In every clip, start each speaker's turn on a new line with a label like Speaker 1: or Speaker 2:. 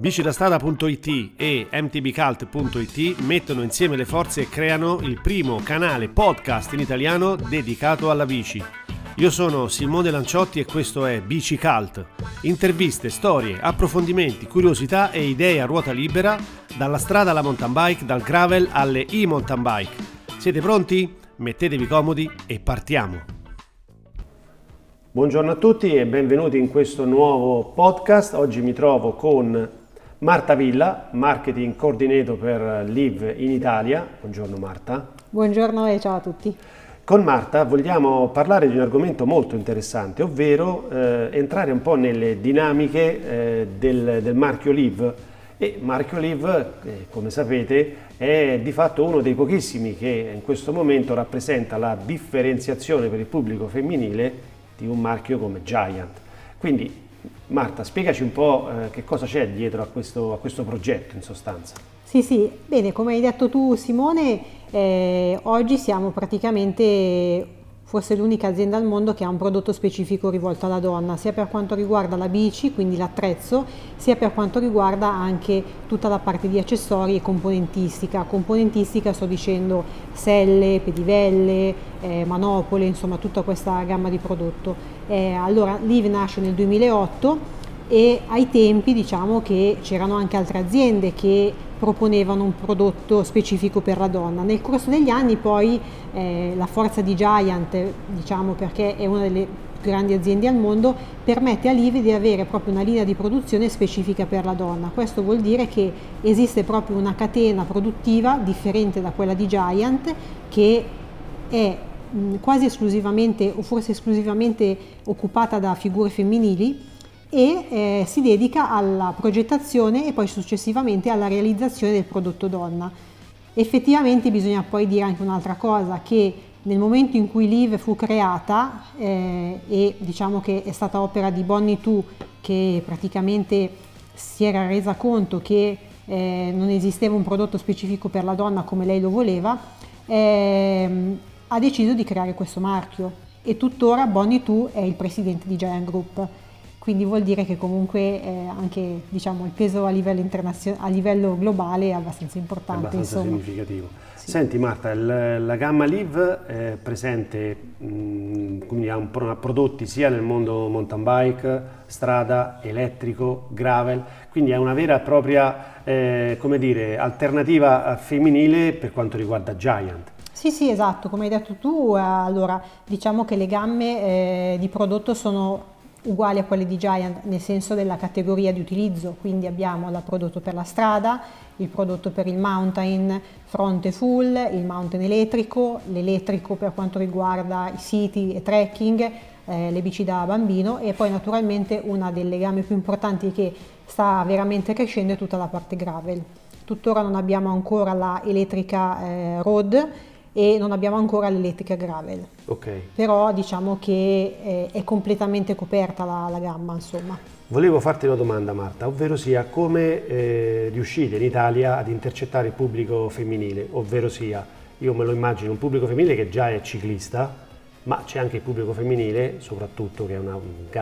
Speaker 1: Bicidastrada.it e mtbcult.it mettono insieme le forze e creano il primo canale podcast in italiano dedicato alla bici. Io sono Simone Lanciotti e questo è Bici Cult. Interviste, storie, approfondimenti, curiosità e idee a ruota libera dalla strada alla mountain bike, dal gravel alle e-mountain bike. Siete pronti? Mettetevi comodi e partiamo! Buongiorno a tutti e benvenuti in questo nuovo podcast. Oggi mi trovo con Marta Villa, Marketing Coordinator per Live in Italia. Buongiorno Marta.
Speaker 2: Buongiorno e ciao a tutti.
Speaker 1: Con Marta vogliamo parlare di un argomento molto interessante, ovvero eh, entrare un po' nelle dinamiche eh, del, del, marchio Live. E marchio Live, eh, come sapete, è di fatto uno dei pochissimi che in questo momento rappresenta la differenziazione per il pubblico femminile di un marchio come Giant. Quindi Marta, spiegaci un po' eh, che cosa c'è dietro a questo, a questo, progetto in sostanza.
Speaker 2: Sì, sì, bene, come hai detto tu Simone, eh, oggi siamo praticamente forse l'unica azienda al mondo che ha un prodotto specifico rivolto alla donna, sia per quanto riguarda la bici, quindi l'attrezzo, sia per quanto riguarda anche tutta la parte di accessori e componentistica. Componentistica sto dicendo selle, pedivelle, eh, manopole, insomma tutta questa gamma di prodotto. Eh, allora, Live nasce nel 2008 e ai tempi diciamo che c'erano anche altre aziende che proponevano un prodotto specifico per la donna. Nel corso degli anni poi eh, la forza di Giant, diciamo perché è una delle più grandi aziende al mondo, permette a Live di avere proprio una linea di produzione specifica per la donna. Questo vuol dire che esiste proprio una catena produttiva differente da quella di Giant che è quasi esclusivamente o forse esclusivamente occupata da figure femminili e eh, si dedica alla progettazione e poi successivamente alla realizzazione del prodotto donna. Effettivamente bisogna poi dire anche un'altra cosa, che nel momento in cui Live fu creata eh, e diciamo che è stata opera di Bonnie Tu che praticamente si era resa conto che eh, non esisteva un prodotto specifico per la donna come lei lo voleva, ehm, ha deciso di creare questo marchio e tuttora Bonnie Tu è il presidente di Giant Group quindi vuol dire che comunque eh, anche diciamo, il peso a livello, a livello, globale è abbastanza importante.
Speaker 1: È abbastanza insomma. significativo. Sì. Senti Marta, il, la gamma Live è presente, mh, quindi ha, un, ha, prodotti sia nel mondo mountain bike, strada, elettrico, gravel, quindi è una vera e propria eh, come dire, alternativa femminile per quanto riguarda Giant.
Speaker 2: Sì, sì, esatto, come hai detto tu, eh, allora diciamo che le gamme eh, di prodotto sono uguali a quelle di Giant nel senso della categoria di utilizzo, quindi abbiamo il prodotto per la strada, il prodotto per il mountain fronte full, il mountain elettrico, l'elettrico per quanto riguarda i siti e trekking, eh, le bici da bambino e poi naturalmente una delle gamme più importanti che sta veramente crescendo è tutta la parte gravel. Tuttora non abbiamo ancora la elettrica eh, road, e non abbiamo ancora l'elettrica gravel.
Speaker 1: Okay.
Speaker 2: Però diciamo che eh, è completamente coperta la, la, gamma, insomma.
Speaker 1: Volevo farti una domanda Marta, ovvero sia come eh, riuscite in Italia ad intercettare il pubblico femminile, ovvero sia, io me lo immagino un pubblico femminile che già è ciclista, ma c'è anche il pubblico femminile, soprattutto che è una,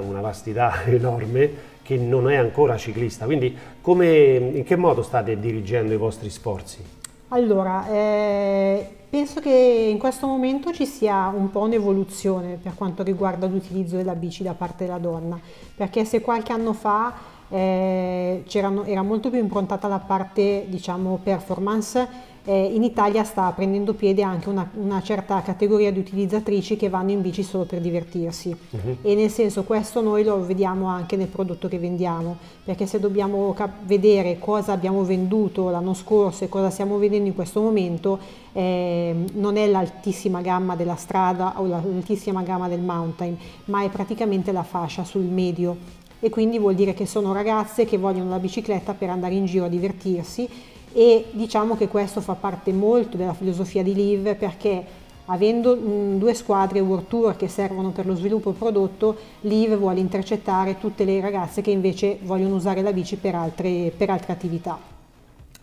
Speaker 1: una vastità enorme, che non è ancora ciclista. Quindi come, in che modo state dirigendo i vostri sforzi?
Speaker 2: Allora, eh, Penso che in questo momento ci sia un po' un'evoluzione per quanto riguarda l'utilizzo della bici da parte della donna, perché se qualche anno fa eh, era molto più improntata la parte diciamo performance eh, in Italia sta prendendo piede anche una, una, certa categoria di utilizzatrici che vanno in bici solo per divertirsi uh-huh. e nel senso questo noi lo vediamo anche nel prodotto che vendiamo perché se dobbiamo cap- vedere cosa abbiamo venduto l'anno scorso e cosa stiamo vendendo in questo momento eh, non è l'altissima gamma della strada o l'altissima gamma del mountain ma è praticamente la fascia sul medio e quindi vuol dire che sono ragazze che vogliono la bicicletta per andare in giro a divertirsi e diciamo che questo fa parte molto della filosofia di Live perché avendo mh, due squadre World Tour che servono per lo sviluppo prodotto, Live vuole intercettare tutte le ragazze che invece vogliono usare la bici per altre, per altre attività.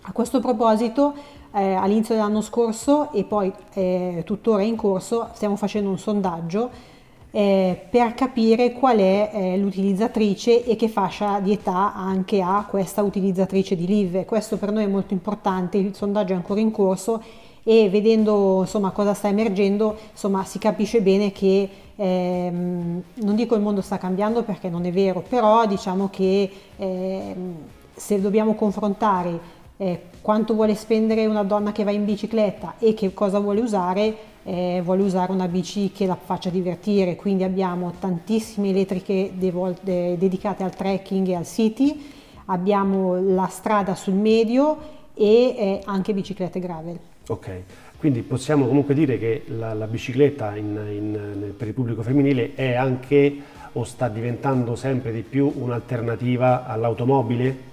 Speaker 2: A questo proposito, eh, all'inizio dell'anno scorso e poi eh, tuttora in corso, stiamo facendo un sondaggio eh, per capire qual è eh, l'utilizzatrice e che fascia di età anche ha questa utilizzatrice di Live. Questo per noi è molto importante, il sondaggio è ancora in corso e vedendo insomma, cosa sta emergendo insomma, si capisce bene che ehm, non dico il mondo sta cambiando perché non è vero, però diciamo che ehm, se dobbiamo confrontare eh, quanto vuole spendere una donna che va in bicicletta e che cosa vuole usare, eh, vuole usare una bici che la faccia divertire, quindi abbiamo tantissime elettriche de- dedicate al trekking e al city, abbiamo la strada sul medio e eh, anche biciclette gravel.
Speaker 1: Ok, quindi possiamo comunque dire che la, la bicicletta in, in, per il pubblico femminile è anche o sta diventando sempre di più un'alternativa all'automobile?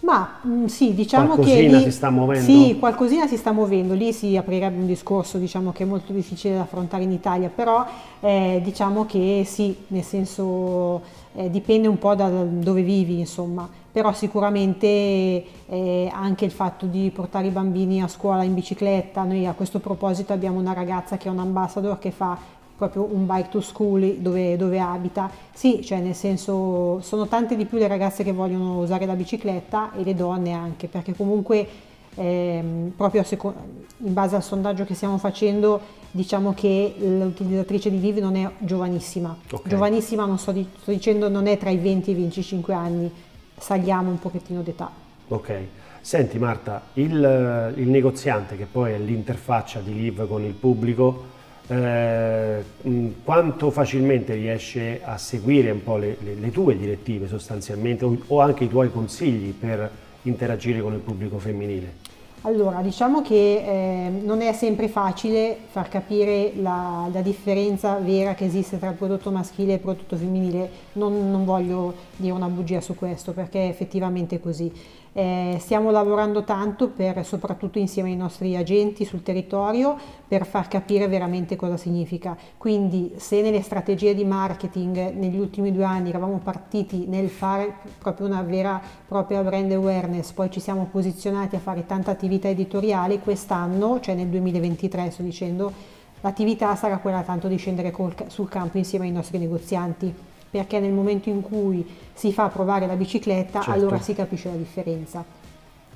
Speaker 2: Ma mh, mm, sì, diciamo
Speaker 1: qualcosina
Speaker 2: che lì,
Speaker 1: si sta muovendo.
Speaker 2: Sì, qualcosina si sta muovendo, lì si aprirebbe un discorso diciamo, che è molto difficile da affrontare in Italia, però eh, diciamo che sì, nel senso eh, dipende un po' da dove vivi, insomma, però sicuramente eh, anche il fatto di portare i bambini a scuola in bicicletta, noi a questo proposito abbiamo una ragazza che è un ambassador che fa proprio un bike to school dove, dove, abita. Sì, cioè nel senso sono tante di più le ragazze che vogliono usare la bicicletta e le donne anche, perché comunque ehm, proprio in base al sondaggio che stiamo facendo diciamo che l'utilizzatrice di Vivi non è giovanissima. Okay. Giovanissima non sto, sto, dicendo non è tra i 20 e i 25 anni, saliamo un pochettino d'età.
Speaker 1: Ok. Senti Marta, il, il negoziante che poi è l'interfaccia di Liv con il pubblico, eh, quanto facilmente riesce a seguire un po' le, le, le tue direttive sostanzialmente o, o, anche i tuoi consigli per interagire con il pubblico femminile?
Speaker 2: Allora, diciamo che eh, non è sempre facile far capire la, la, differenza vera che esiste tra il prodotto maschile e il prodotto femminile, non, non voglio dire una bugia su questo perché è effettivamente così. Eh, stiamo lavorando tanto per, soprattutto insieme ai nostri agenti sul territorio per far capire veramente cosa significa. Quindi se nelle strategie di marketing negli ultimi due anni eravamo partiti nel fare proprio una vera e propria brand awareness, poi ci siamo posizionati a fare tanta attività editoriale, quest'anno, cioè nel 2023 sto dicendo, l'attività sarà quella tanto di scendere col, sul campo insieme ai nostri negozianti perché nel momento in cui si fa provare la bicicletta certo. allora si capisce la differenza.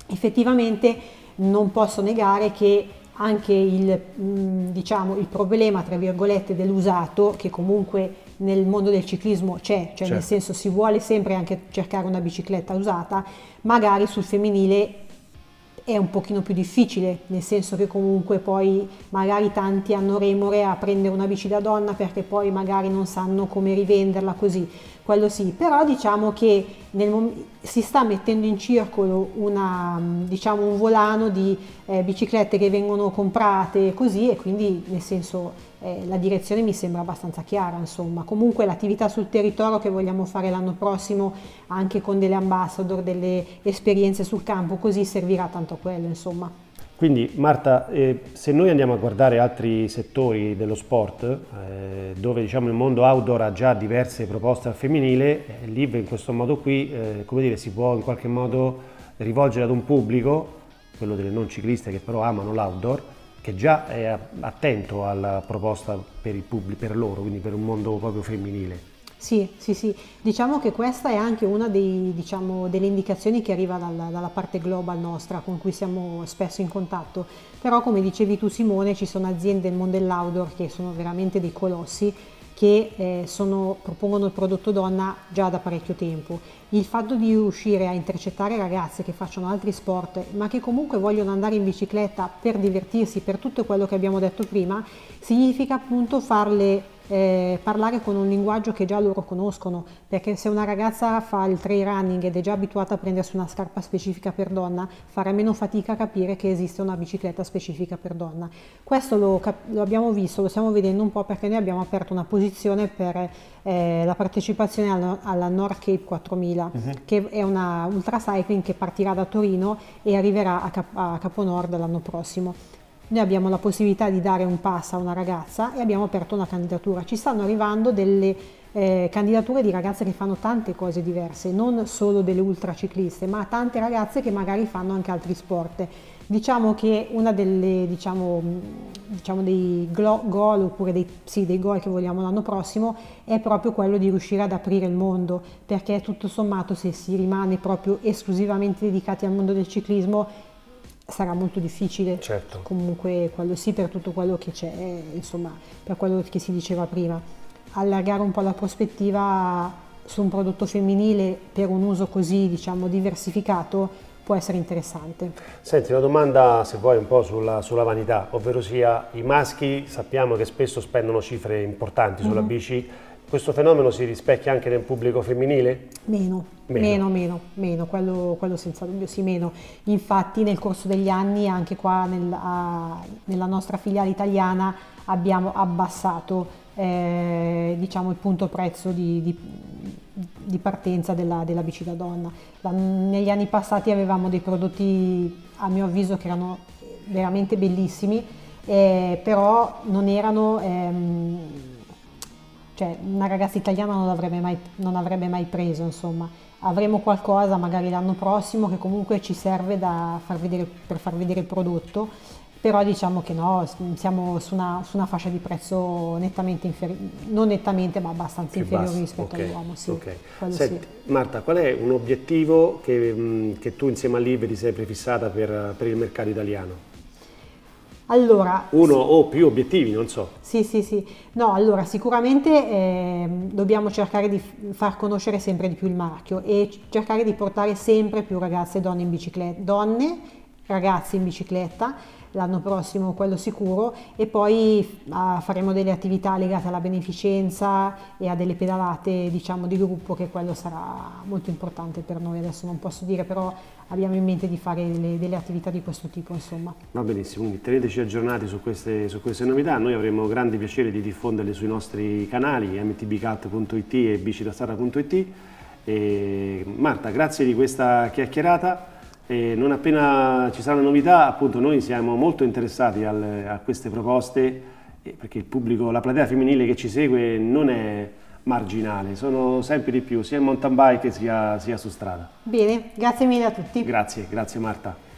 Speaker 2: Effettivamente non posso negare che anche il, mm, diciamo, il problema tra virgolette dell'usato che comunque nel mondo del ciclismo c'è, cioè certo. nel senso si vuole sempre anche cercare una bicicletta usata, magari sul femminile è un pochino più difficile, nel senso che comunque poi magari tanti hanno remore a prendere una bici da donna perché poi magari non sanno come rivenderla così, quello sì, però diciamo che nel, si sta mettendo in circolo una, diciamo, un volano di eh, biciclette che vengono comprate così e quindi nel senso eh, la direzione mi sembra abbastanza chiara, insomma. Comunque l'attività sul territorio che vogliamo fare l'anno prossimo anche con delle ambassador, delle esperienze sul campo, così servirà tanto a quello, insomma.
Speaker 1: Quindi Marta, eh, se noi andiamo a guardare altri settori dello sport, eh, dove diciamo, il mondo outdoor ha già diverse proposte al femminile, eh, l'IV in questo modo qui, eh, dire, si può in qualche modo rivolgere ad un pubblico, quello delle non cicliste che però amano l'outdoor, che già è attento alla proposta per, pubblico, per loro, quindi per un mondo proprio femminile.
Speaker 2: Sì, sì, sì, diciamo che questa è anche una dei, diciamo, delle indicazioni che arriva dalla, dalla, parte global nostra con cui siamo spesso in contatto, però come dicevi tu Simone ci sono aziende nel mondo dell'outdoor che sono veramente dei colossi che eh, sono, propongono il prodotto donna già da parecchio tempo. Il fatto di riuscire a intercettare ragazze che facciano altri sport ma che comunque vogliono andare in bicicletta per divertirsi, per tutto quello che abbiamo detto prima, significa appunto farle eh, parlare con un linguaggio che già loro conoscono, perché se una ragazza fa il trail running ed è già abituata a prendersi una scarpa specifica per donna, farà meno fatica a capire che esiste una bicicletta specifica per donna. Questo lo, lo abbiamo visto, lo stiamo vedendo un po' perché noi abbiamo aperto una posizione per eh, la partecipazione alla, alla North Cape 4000, uh-huh. che è una ultra cycling che partirà da Torino e arriverà a, Cap- a Caponord l'anno prossimo noi abbiamo la possibilità di dare un pass a una ragazza e abbiamo aperto una candidatura. Ci stanno arrivando delle eh, candidature di ragazze che fanno tante cose diverse, non solo delle ultracicliste, ma tante ragazze che magari fanno anche altri sport. Diciamo che delle diciamo, diciamo dei goal oppure dei, sì, dei goal che vogliamo l'anno prossimo è proprio quello di riuscire ad aprire il mondo, perché tutto sommato se si rimane proprio esclusivamente dedicati al mondo del ciclismo sarà molto difficile.
Speaker 1: Certo.
Speaker 2: Comunque quello sì per tutto quello che c'è, insomma, per quello che si diceva prima. Allargare un po' la prospettiva su un prodotto femminile per un uso così, diciamo, diversificato può essere interessante.
Speaker 1: Senti, una domanda se vuoi un po' sulla, sulla vanità, ovvero sia i maschi sappiamo che spesso spendono cifre importanti sulla mm-hmm. bici, questo fenomeno si rispecchia anche nel pubblico femminile?
Speaker 2: Meno, meno, meno, meno, meno quello, quello, senza dubbio sì, meno. Infatti nel corso degli anni anche qua nel, a, nella nostra filiale italiana abbiamo abbassato eh, diciamo il punto prezzo di, di, di partenza della, della, bici da donna. La, negli anni passati avevamo dei prodotti a mio avviso che erano veramente bellissimi, eh, però non erano... Ehm, cioè una ragazza italiana non l'avrebbe mai, non avrebbe mai preso, insomma. Avremo qualcosa magari l'anno prossimo che comunque ci serve far vedere, per far vedere il prodotto, però diciamo che no, siamo su una, su una fascia di prezzo nettamente inferiore, non nettamente ma abbastanza inferiore rispetto okay. all'uomo. Sì,
Speaker 1: okay. Senti, sì. Marta, qual è un obiettivo che, che tu insieme a Live ti sei prefissata per, per il mercato italiano?
Speaker 2: Allora,
Speaker 1: Uno sì. o più obiettivi, non so.
Speaker 2: Sì, sì, sì. No, allora sicuramente eh, dobbiamo cercare di far conoscere sempre di più il marchio e cercare di portare sempre più ragazze e donne in bicicletta, donne, ragazzi in bicicletta l'anno prossimo quello sicuro e poi uh, faremo delle attività legate alla beneficenza e a delle pedalate diciamo di gruppo che quello sarà molto importante per noi. Adesso non posso dire però abbiamo in mente di fare delle, delle attività di questo tipo insomma.
Speaker 1: Va benissimo quindi teneteci aggiornati su queste, su queste novità. Noi avremo grande piacere di diffonderle sui nostri canali mtbcat.it e bicidastrada.it Marta grazie di questa chiacchierata e non appena ci saranno novità, appunto noi siamo molto interessati al, a queste proposte perché il pubblico, la platea femminile che ci segue non è marginale, sono sempre di più, sia in mountain bike sia, sia su strada.
Speaker 2: Bene, grazie mille a tutti.
Speaker 1: Grazie, grazie Marta.